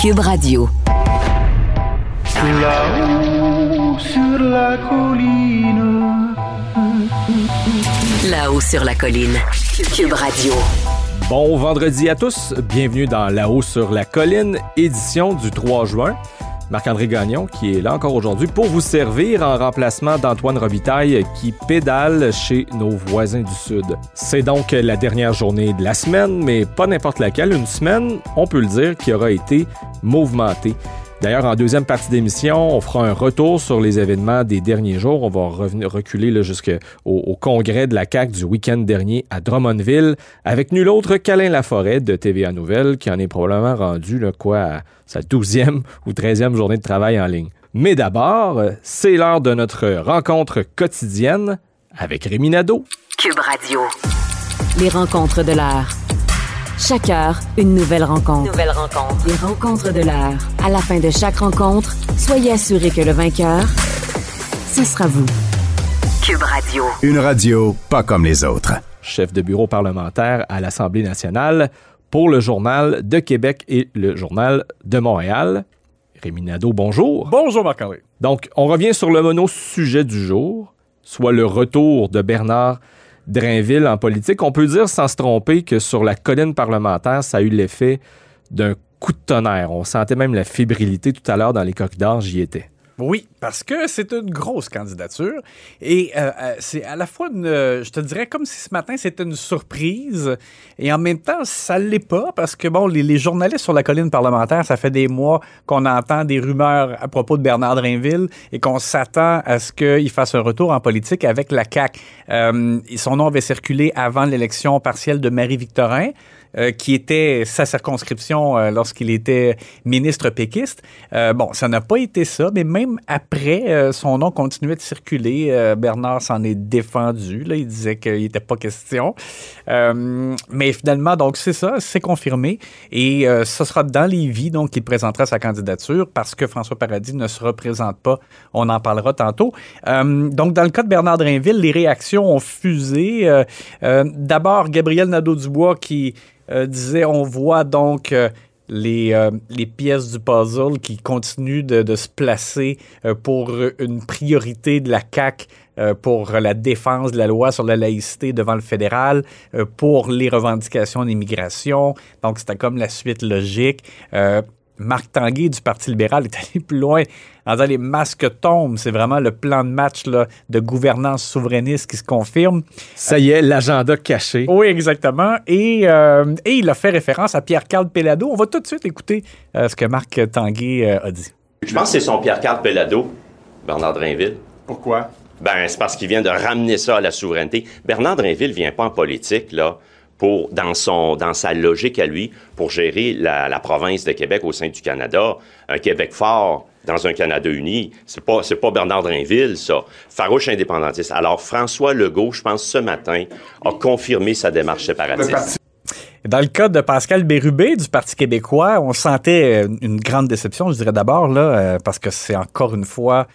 Cube Radio. Là-haut sur la colline. Là-haut sur la colline. Cube Radio. Bon vendredi à tous, bienvenue dans La-haut sur la colline, édition du 3 juin. Marc-André Gagnon qui est là encore aujourd'hui pour vous servir en remplacement d'Antoine Robitaille qui pédale chez nos voisins du Sud. C'est donc la dernière journée de la semaine, mais pas n'importe laquelle, une semaine, on peut le dire, qui aura été D'ailleurs, en deuxième partie d'émission, on fera un retour sur les événements des derniers jours. On va revenir, reculer jusqu'au au congrès de la CAQ du week-end dernier à Drummondville avec nul autre qu'Alain Laforêt de TVA Nouvelle qui en est probablement rendu là, quoi, à sa douzième ou treizième journée de travail en ligne. Mais d'abord, c'est l'heure de notre rencontre quotidienne avec Rémi. Cube Radio. Les rencontres de l'heure. Chaque heure, une nouvelle rencontre. Nouvelle rencontre. Les rencontres de l'heure. À la fin de chaque rencontre, soyez assurés que le vainqueur, ce sera vous. Cube Radio. Une radio pas comme les autres. Chef de bureau parlementaire à l'Assemblée nationale pour le Journal de Québec et le Journal de Montréal. Rémi Nadeau, bonjour. Bonjour Marc-André. Donc, on revient sur le mono-sujet du jour, soit le retour de Bernard Drainville en politique. On peut dire sans se tromper que sur la colline parlementaire, ça a eu l'effet d'un coup de tonnerre. On sentait même la fébrilité tout à l'heure dans les corridors, j'y étais. Oui, parce que c'est une grosse candidature et euh, euh, c'est à la fois une, euh, je te dirais comme si ce matin c'était une surprise et en même temps ça l'est pas parce que bon les, les, journalistes sur la colline parlementaire ça fait des mois qu'on entend des rumeurs à propos de Bernard Drainville et qu'on s'attend à ce qu'il fasse un retour en politique avec la CAC. son nom avait circulé avant l'élection partielle de Marie Victorin. Euh, qui était sa circonscription euh, lorsqu'il était ministre péquiste. Euh, bon, ça n'a pas été ça, mais même après, son nom continuait de circuler. Bernard s'en est défendu. Là, il disait qu'il n'était pas question. mais finalement, donc c'est ça, c'est confirmé. Et ce sera dans les vies donc qu'il présentera sa candidature parce que François Paradis ne se représente pas. On en parlera tantôt. donc, dans le cas de Bernard Drainville, les réactions ont fusé. D'abord, Gabriel Nadeau-Dubois qui euh, disait on voit donc euh, les, euh, les, pièces du puzzle qui continuent de, se placer pour une priorité de la CAC pour la défense de la loi sur la laïcité devant le fédéral, pour les revendications d'immigration. Donc, c'était comme la suite logique. Marc Tanguay du Parti libéral est allé plus loin en disant les masques tombent. C'est vraiment le plan de match là, de gouvernance souverainiste qui se confirme. Ça y est, l'agenda caché. Oui, exactement. Et, euh, et, il a fait référence à Pierre-Carl Pellado. On va tout de suite écouter euh, ce que Marc Tanguay euh, a dit. Je pense que c'est son Pierre-Carl Pellado, Bernard Drainville. Pourquoi? Ben, c'est parce qu'il vient de ramener ça à la souveraineté. Bernard Drainville vient pas en politique, là, pour, dans, son, dans sa logique à lui, pour gérer la, la, province de Québec au sein du Canada. Un Québec fort dans un Canada uni, c'est pas, c'est pas Bernard Drinville, ça. Farouche indépendantiste. Alors, François Legault, je pense, ce matin, a confirmé sa démarche séparatiste. Dans le cas de Pascal Bérubé du Parti québécois, on sentait une grande déception, je dirais d'abord, là, euh, parce que c'est encore une fois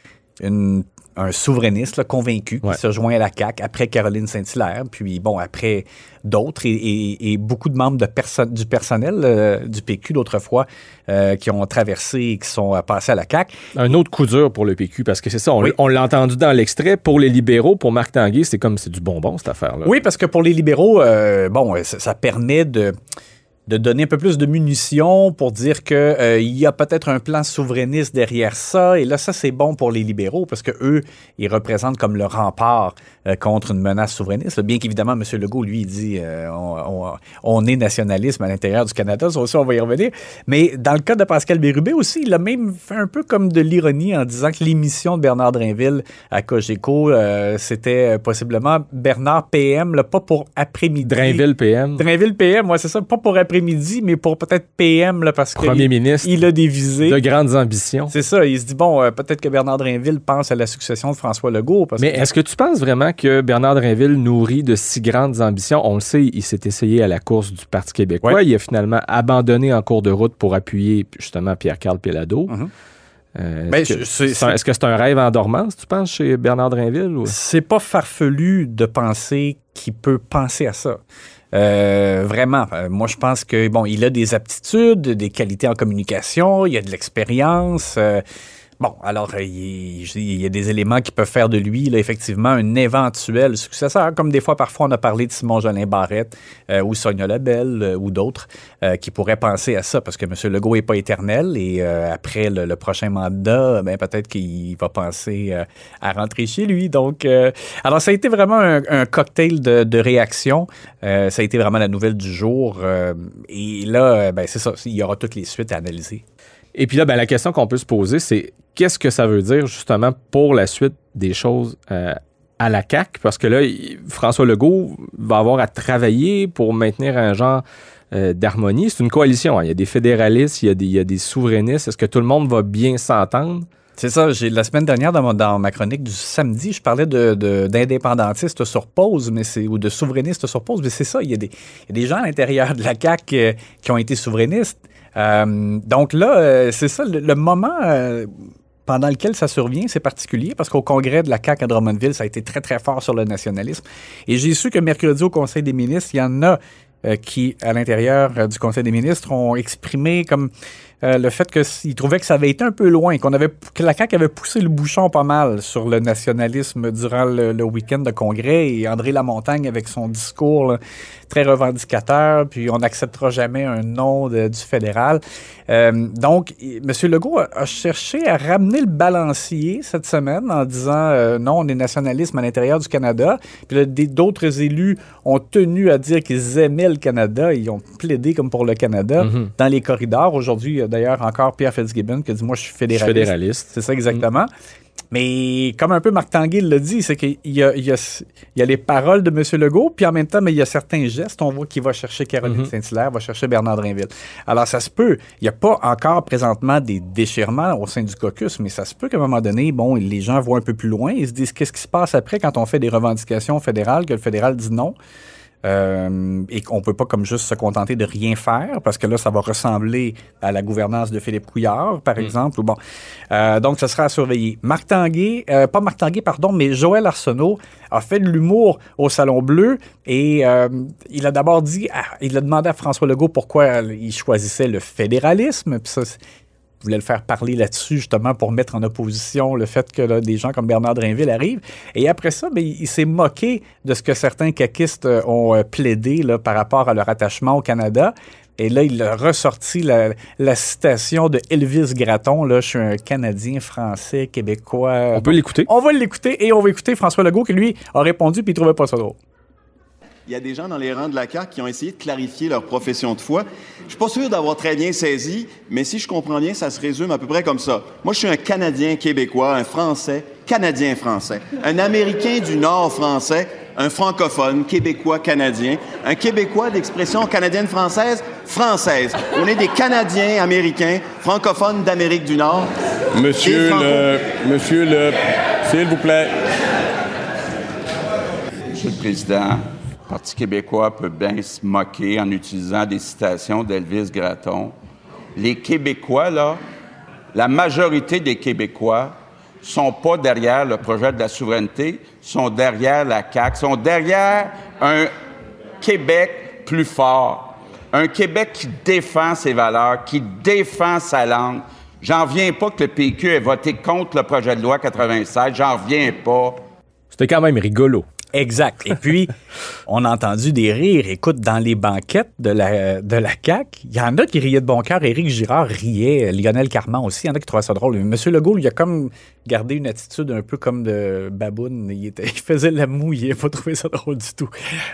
une un souverainiste convaincu qui se joint à la CAQ après Caroline Saint-Hilaire, puis bon, après d'autres et, beaucoup de membres de du personnel euh, du PQ d'autrefois euh, qui ont traversé et qui sont passés à la CAQ. Un autre coup dur pour le PQ, parce que c'est ça, on, l'a entendu dans l'extrait, pour les libéraux, pour Marc Tanguay, c'est comme c'est du bonbon cette affaire-là. Oui, parce que pour les libéraux, euh, bon, ça permet de de donner un peu plus de munitions pour dire qu'il euh, y a peut-être un plan souverainiste derrière ça. Et là, ça, c'est bon pour les libéraux parce que eux, ils représentent comme le rempart euh, contre une menace souverainiste. Bien qu'évidemment, M. Legault, lui, il dit euh, on, est nationalisme à l'intérieur du Canada. Ça aussi, on va y revenir. Mais dans le cas de Pascal Bérubé aussi, il a même fait un peu comme de l'ironie en disant que l'émission de Bernard Drainville à Cogeco, c'était possiblement Bernard PM, là, pas pour après-midi. Drainville PM. Drainville PM, moi, c'est ça, pas pour après midi mais pour peut-être PM, là, parce que Premier ministre il a des visées. De grandes ambitions. C'est ça. Il se dit, bon, euh, peut-être que Bernard Drinville pense à la succession de François Legault. mais est-ce que tu penses vraiment que Bernard Drinville nourrit de si grandes ambitions? On le sait, il s'est essayé à la course du Parti québécois. Il a finalement abandonné en cours de route pour appuyer justement Pierre-Carl Pelado. Euh, ben, est-ce, que c'est un, rêve en dormance, tu penses, chez Bernard Drinville? C'est pas farfelu de penser qu'il peut penser à ça. Euh, vraiment. Euh, moi, je pense que bon, il a des aptitudes, des qualités en communication, il a de l'expérience. euh, Bon, alors, euh, il, y a des éléments qui peuvent faire de lui, là, effectivement, un éventuel successeur, comme des fois, parfois, on a parlé de Simon-Jolin Barrette euh, ou Sonia Labelle euh, ou d'autres qui pourraient penser à ça, parce que M. Legault n'est pas éternel et après le, prochain mandat, ben, peut-être qu'il va penser à rentrer chez lui. Donc, alors, ça a été vraiment un, cocktail de, de réactions. Ça a été vraiment la nouvelle du jour. et là, ben, c'est ça, il y aura toutes les suites à analyser. Et puis là, ben, la question qu'on peut se poser, c'est qu'est-ce que ça veut dire justement pour la suite des choses euh, à la CAQ? Parce que là, François Legault va avoir à travailler pour maintenir un genre euh, d'harmonie. C'est une coalition. hein. Il y a des fédéralistes, il y a des souverainistes. Est-ce que tout le monde va bien s'entendre? C'est ça, j'ai la semaine dernière dans, ma chronique du samedi, je parlais de, d'indépendantistes sur pause, mais c'est ou de souverainistes sur pause, mais c'est ça, il y, a des, des gens à l'intérieur de la CAQ euh, qui ont été souverainistes. Euh, donc là, euh, c'est ça, le, le moment pendant lequel ça survient, c'est particulier parce qu'au congrès de la CAQ à Drummondville, ça a été très, très fort sur le nationalisme. Et j'ai su que mercredi au Conseil des ministres, il y en a qui, à l'intérieur du Conseil des ministres, ont exprimé comme euh, le fait qu'ils trouvaient que ça avait été un peu loin, qu'on avait, que la CAQ avait poussé le bouchon pas mal sur le nationalisme durant le, le week-end de congrès et André Lamontagne avec son discours là, très revendicateur, puis on n'acceptera jamais un nom de- du fédéral. Euh, donc, M. Legault a, a cherché à ramener le balancier cette semaine en disant euh, non, on est nationalisme à l'intérieur du Canada. Puis d'autres élus ont tenu à dire qu'ils aimaient le Canada. Ils ont plaidé comme pour le Canada Mhm. dans les corridors. Aujourd'hui, a d'ailleurs encore Pierre Fitzgibbon qui a dit Moi, je suis Je suis fédéraliste. C'est ça exactement. Mais comme un peu Marc Tanguay l'a dit, c'est qu'il y a, y, y les paroles de M. Legault, puis en même temps, mais il y a certains gestes. On voit qu'il va chercher Caroline Mhm. Saint-Hilaire, va chercher Bernard Drinville. Alors, ça se peut. Il n'y a pas encore présentement des déchirements au sein du caucus, mais ça se peut qu'à un moment donné, bon, les gens voient un peu plus loin. Ils se disent qu'est-ce qui se passe après quand on fait des revendications fédérales, que le fédéral dit non? Euh, et qu'on peut pas comme juste se contenter de rien faire parce que là ça va ressembler à la gouvernance de Philippe Couillard par exemple ou bon. Euh, donc ce sera à surveiller. Marc Tanguay euh, pas Marc Tanguay pardon mais Joël Arsenault a fait de l'humour au Salon Bleu et il a d'abord dit ah, il a demandé à François Legault pourquoi il choisissait le fédéralisme puis ça voulait le faire parler là-dessus, justement, pour mettre en opposition le fait que là, des gens comme Bernard Drinville arrivent. Et après ça, ben, il, s'est moqué de ce que certains caquistes ont euh, plaidé là, par rapport à leur attachement au Canada. Et là, il a ressorti la, la citation de Elvis Gratton. Là, je suis un Canadien, Français, Québécois. On peut l'écouter. On va l'écouter et on va écouter François Legault qui, lui, a répondu puis il trouvait pas ça drôle. Il y a des gens dans les rangs de la CAQ qui ont essayé de clarifier leur profession de foi. Je suis pas sûr d'avoir très bien saisi, mais si je comprends bien, ça se résume à peu près comme ça. Moi, je suis un Canadien québécois, un Français, Canadien français, un Américain du Nord français, un francophone, québécois canadien, un Québécois d'expression canadienne française, française. On est des Canadiens américains, francophones d'Amérique du Nord. Monsieur le, monsieur le, s'il vous plaît. Monsieur le Président, le Parti québécois peut bien se moquer en utilisant des citations d'Elvis Gratton. Les Québécois, là, la majorité des Québécois sont pas derrière le projet de la souveraineté, sont derrière la CAQ, sont derrière un Québec plus fort, un Québec qui défend ses valeurs, qui défend sa langue. J'en reviens pas que le PQ ait voté contre le projet de loi 96, j'en reviens pas. C'était quand même rigolo. Exact. Et puis, on a entendu des rires. Écoute, dans les banquettes de la, de la CAQ, il y en a qui riaient de bon cœur. Éric Girard riait, Lionel Carman aussi. Il y en a qui trouvaient ça drôle. Monsieur Legault, il a comme gardé une attitude un peu comme de baboune. Il, était- il faisait la moue, il n'a pas trouvé ça drôle du tout.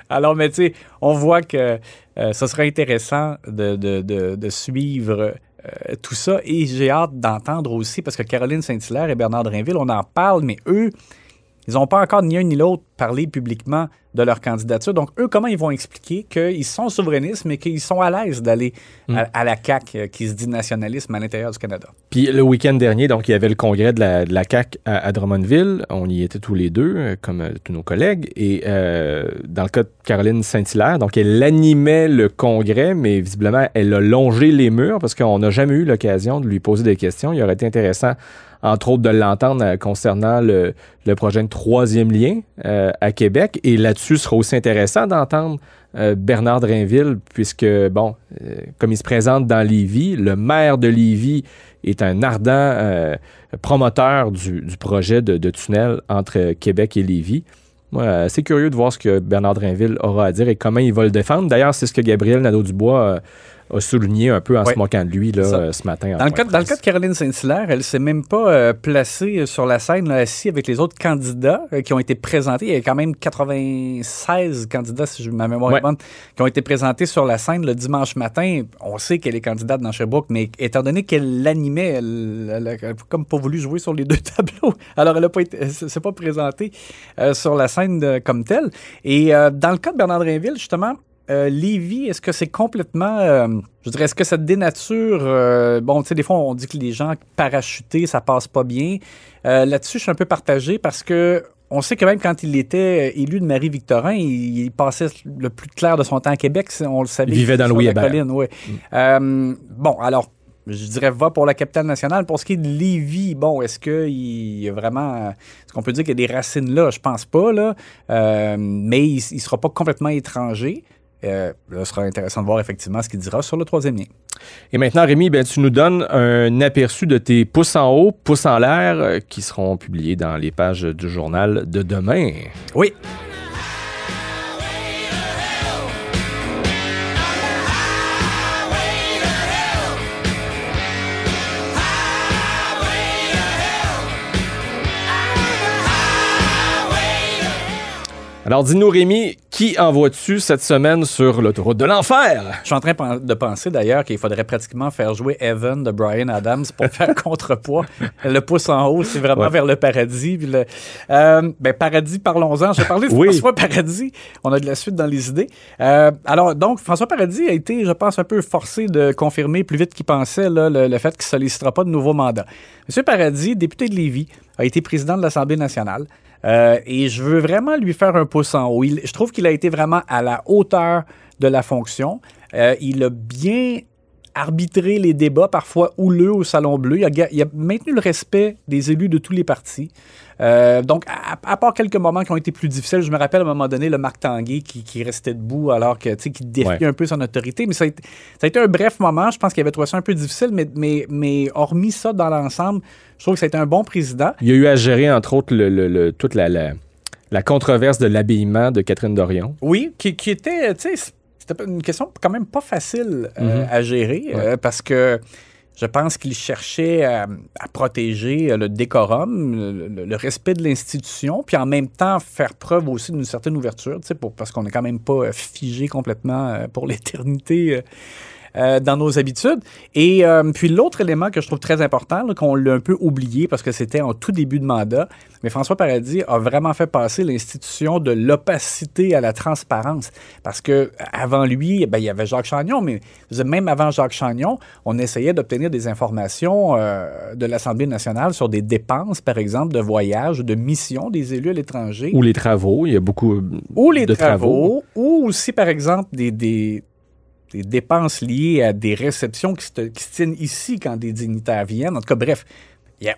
Alors, mais tu sais, on voit que euh, ce serait intéressant de, de- de- de suivre euh, tout ça. Et j'ai hâte d'entendre aussi, parce que Caroline Saint-Hilaire et Bernard Drinville, on en parle, mais eux, ils n'ont pas encore ni un ni l'autre parlé publiquement de leur candidature. Donc, eux, comment ils vont expliquer qu'ils sont souverainistes, mais qu'ils sont à l'aise d'aller à, à la CAQ, euh, qui se dit nationalisme à l'intérieur du Canada? Puis le week-end dernier, donc, il y avait le congrès de la, de la CAQ à, à Drummondville. On y était tous les deux, euh, comme euh, tous nos collègues. Et euh, dans le cas de Caroline Saint-Hilaire, donc, elle animait le congrès, mais visiblement, elle a longé les murs parce qu'on n'a jamais eu l'occasion de lui poser des questions. Il aurait été intéressant entre autres de l'entendre euh, concernant le, projet de troisième lien euh, à Québec. Et là-dessus, ce sera aussi intéressant d'entendre euh, Bernard Drainville, puisque, bon, comme il se présente dans Lévis, le maire de Lévis est un ardent promoteur du, projet de, tunnel entre Québec et Lévis. Moi, c'est curieux de voir ce que Bernard Drainville aura à dire et comment il va le défendre. D'ailleurs, c'est ce que Gabriel Nadeau-Dubois a souligné un peu en Ouais. se moquant de lui là, euh, ce matin. Dans le, cas, dans le presse. cas de Caroline Saint-Hilaire, elle s'est même pas euh, placée sur la scène, là, assise avec les autres candidats euh, qui ont été présentés. Il y a quand même 96 candidats, si je, ma mémoire Ouais. est bonne, qui ont été présentés sur la scène le dimanche matin. On sait qu'elle est candidate dans Sherbrooke, mais étant donné qu'elle l'animait, elle, elle a elle a comme pas voulu jouer sur les deux tableaux. Alors, elle a pas été, elle s'est pas présentée euh, sur la scène de- comme telle. Et euh, dans le cas de Bernard Drinville, justement, euh, est-ce que c'est complètement. euh, je dirais, est-ce que ça dénature. euh, bon, tu sais, des fois, on dit que les gens parachutés, ça passe pas bien. Là-dessus, je suis un peu partagé parce que. On sait que même quand il était élu de Marie-Victorin, il, il passait le plus clair de son temps à Québec. On le savait. Il vivait dans sur Louis la Hébert. colline, ouais. Euh, bon, alors, je dirais va pour la capitale nationale. Pour ce qui est de Lévis, bon, est-ce qu'il y a vraiment. Est-ce qu'on peut dire qu'il y a des racines là? Je pense pas, là. Euh, mais il ne sera pas complètement étranger. Euh, là, ce sera intéressant de voir effectivement ce qu'il dira sur le troisième lien. Et maintenant, Rémi, ben, tu nous donnes un aperçu de tes pouces en haut, pouces en l'air, euh, qui seront publiés dans les pages du journal de demain. Oui. Alors, dis-nous, Rémi, qui envoies-tu cette semaine sur l'autoroute de l'enfer? Je suis en train de penser d'ailleurs qu'il faudrait pratiquement faire jouer Evan de Brian Adams pour faire contrepoids. Le pouce en haut, c'est vraiment Ouais. vers le paradis. Puis le- euh, ben, paradis, parlons-en. J'ai parlé de Oui. François Paradis. On a de la suite dans les idées. Euh, alors, donc, François Paradis a été, je pense, un peu forcé de confirmer plus vite qu'il pensait là, le, le fait qu'il ne sollicitera pas de nouveau mandat. Monsieur Paradis, député de Lévis, a été président de l'Assemblée nationale. Euh, et je veux vraiment lui faire un pouce en haut. Je trouve qu'il a été vraiment à la hauteur de la fonction. Euh, il a bien arbitré les débats, parfois houleux au Salon Bleu. Il a, ga- il a maintenu le respect des élus de tous les partis. Euh, donc, à, à part quelques moments qui ont été plus difficiles, je me rappelle à un moment donné le Marc Tanguay qui, qui restait debout alors que, tu sais, qui défiait Ouais. un peu son autorité. Mais ça a, été, ça a été un bref moment. Je pense qu'il avait trouvé ça un peu difficile, mais, mais, mais hormis ça dans l'ensemble, je trouve que ça a été un bon président. Il y a eu à gérer, entre autres, le, le- le- toute la, la, la controverse de l'habillement de Catherine Dorion. Oui, qui, qui était, tu sais, c'était une question quand même pas facile euh, Mhm. à gérer Ouais. euh, parce que je pense qu'il cherchait à, à protéger euh, le décorum, le, respect de l'institution, puis en même temps faire preuve aussi d'une certaine ouverture, pour- parce qu'on n'est quand même pas figé complètement pour l'éternité. Euh, dans nos habitudes. Et euh, puis l'autre élément que je trouve très important, qu'on l'a un peu oublié parce que c'était en tout début de mandat, mais François Paradis a vraiment fait passer l'institution de l'opacité à la transparence. Parce que avant lui, ben, il y avait Jacques Chagnon, mais dire, même avant Jacques Chagnon, on essayait d'obtenir des informations euh, de l'Assemblée nationale sur des dépenses, par exemple, de voyages, de missions des élus à l'étranger Ou les travaux. Il y a beaucoup ou les de travaux, ou aussi, par exemple, des, des, des dépenses liées à des réceptions qui se, tiennent ici quand des dignitaires viennent. En tout cas, bref,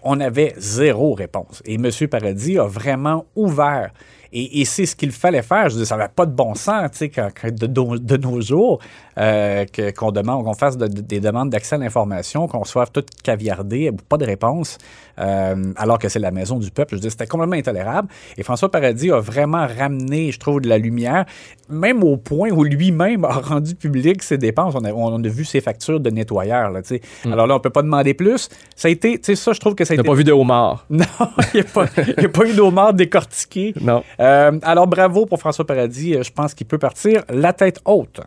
on avait zéro réponse. Et M. Paradis a vraiment ouvert. Et, et c'est ce qu'il fallait faire. Je dire, ça n'avait pas de bon sens, tu sais, quand- quand de, nos- de nos jours, euh, qu'on demande, qu'on fasse de- de- des demandes d'accès à l'information, qu'on soit tout caviardé, pas de réponse, euh, alors que c'est la maison du peuple. Je dire, c'était complètement intolérable. Et François Paradis a vraiment ramené, je trouve, de la lumière, même au point où lui-même a rendu public ses dépenses. On a, on a vu ses factures de nettoyeur, là, tu sais. Alors là, on peut pas demander plus. Ça a été, tu sais, ça, je trouve que ça a été pas vu de homard. non, il n'y a, il a pas eu d'homard décortiqué. Non. Euh, alors, bravo pour François Paradis. Euh, Je pense qu'il peut partir la tête haute.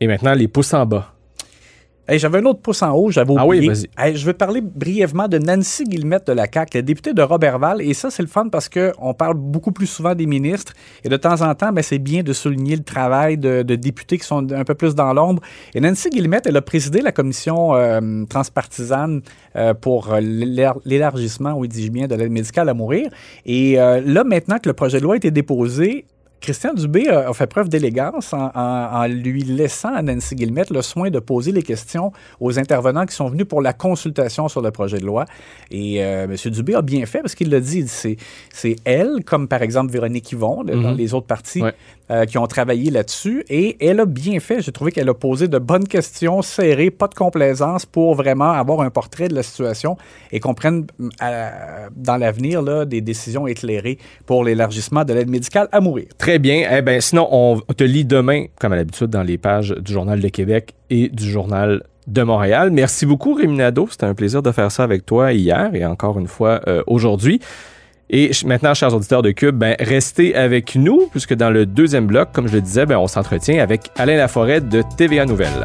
Et maintenant, les pouces en bas. Hey, j'avais un autre pouce en haut, j'avais Ah oui, oublié. vas-y. Hey, je veux parler brièvement de Nancy Guillemette de la CAQ, la députée de Robertval. Et ça, c'est le fun parce qu'on parle beaucoup plus souvent des ministres. Et de temps en temps, ben, c'est bien de souligner le travail de, de députés qui sont un peu plus dans l'ombre. Et Nancy Guillemette, elle a présidé la commission euh, transpartisane euh, pour euh, l'élar- l'élargissement, oui, dis-je bien, de l'aide médicale à mourir. Et euh, là, maintenant que le projet de loi a été déposé, Christian Dubé a, a fait preuve d'élégance en, en- en lui laissant à Nancy Guillemette le soin de poser les questions aux intervenants qui sont venus pour la consultation sur le projet de loi. Et euh, M. Dubé a bien fait parce qu'il l'a dit, c'est c'est elle, comme par exemple Véronique Yvon, dans Mhm. les autres partis, Ouais. euh, qui ont travaillé là-dessus. Et elle a bien fait. J'ai trouvé qu'elle a posé de bonnes questions, serrées, pas de complaisance, pour vraiment avoir un portrait de la situation et qu'on prenne à- dans l'avenir là, des décisions éclairées pour l'élargissement de l'aide médicale à mourir. Très bien. Eh ben, sinon, on te lit demain, comme à l'habitude, dans les pages du Journal de Québec et du Journal de Montréal. Merci beaucoup, Rémi Nadeau. C'était un plaisir de faire ça avec toi hier et encore une fois euh, aujourd'hui. Et maintenant, chers auditeurs de Cube, ben, restez avec nous, puisque dans le deuxième bloc, comme je le disais, ben, on s'entretient avec Alain Laforêt de TVA Nouvelles.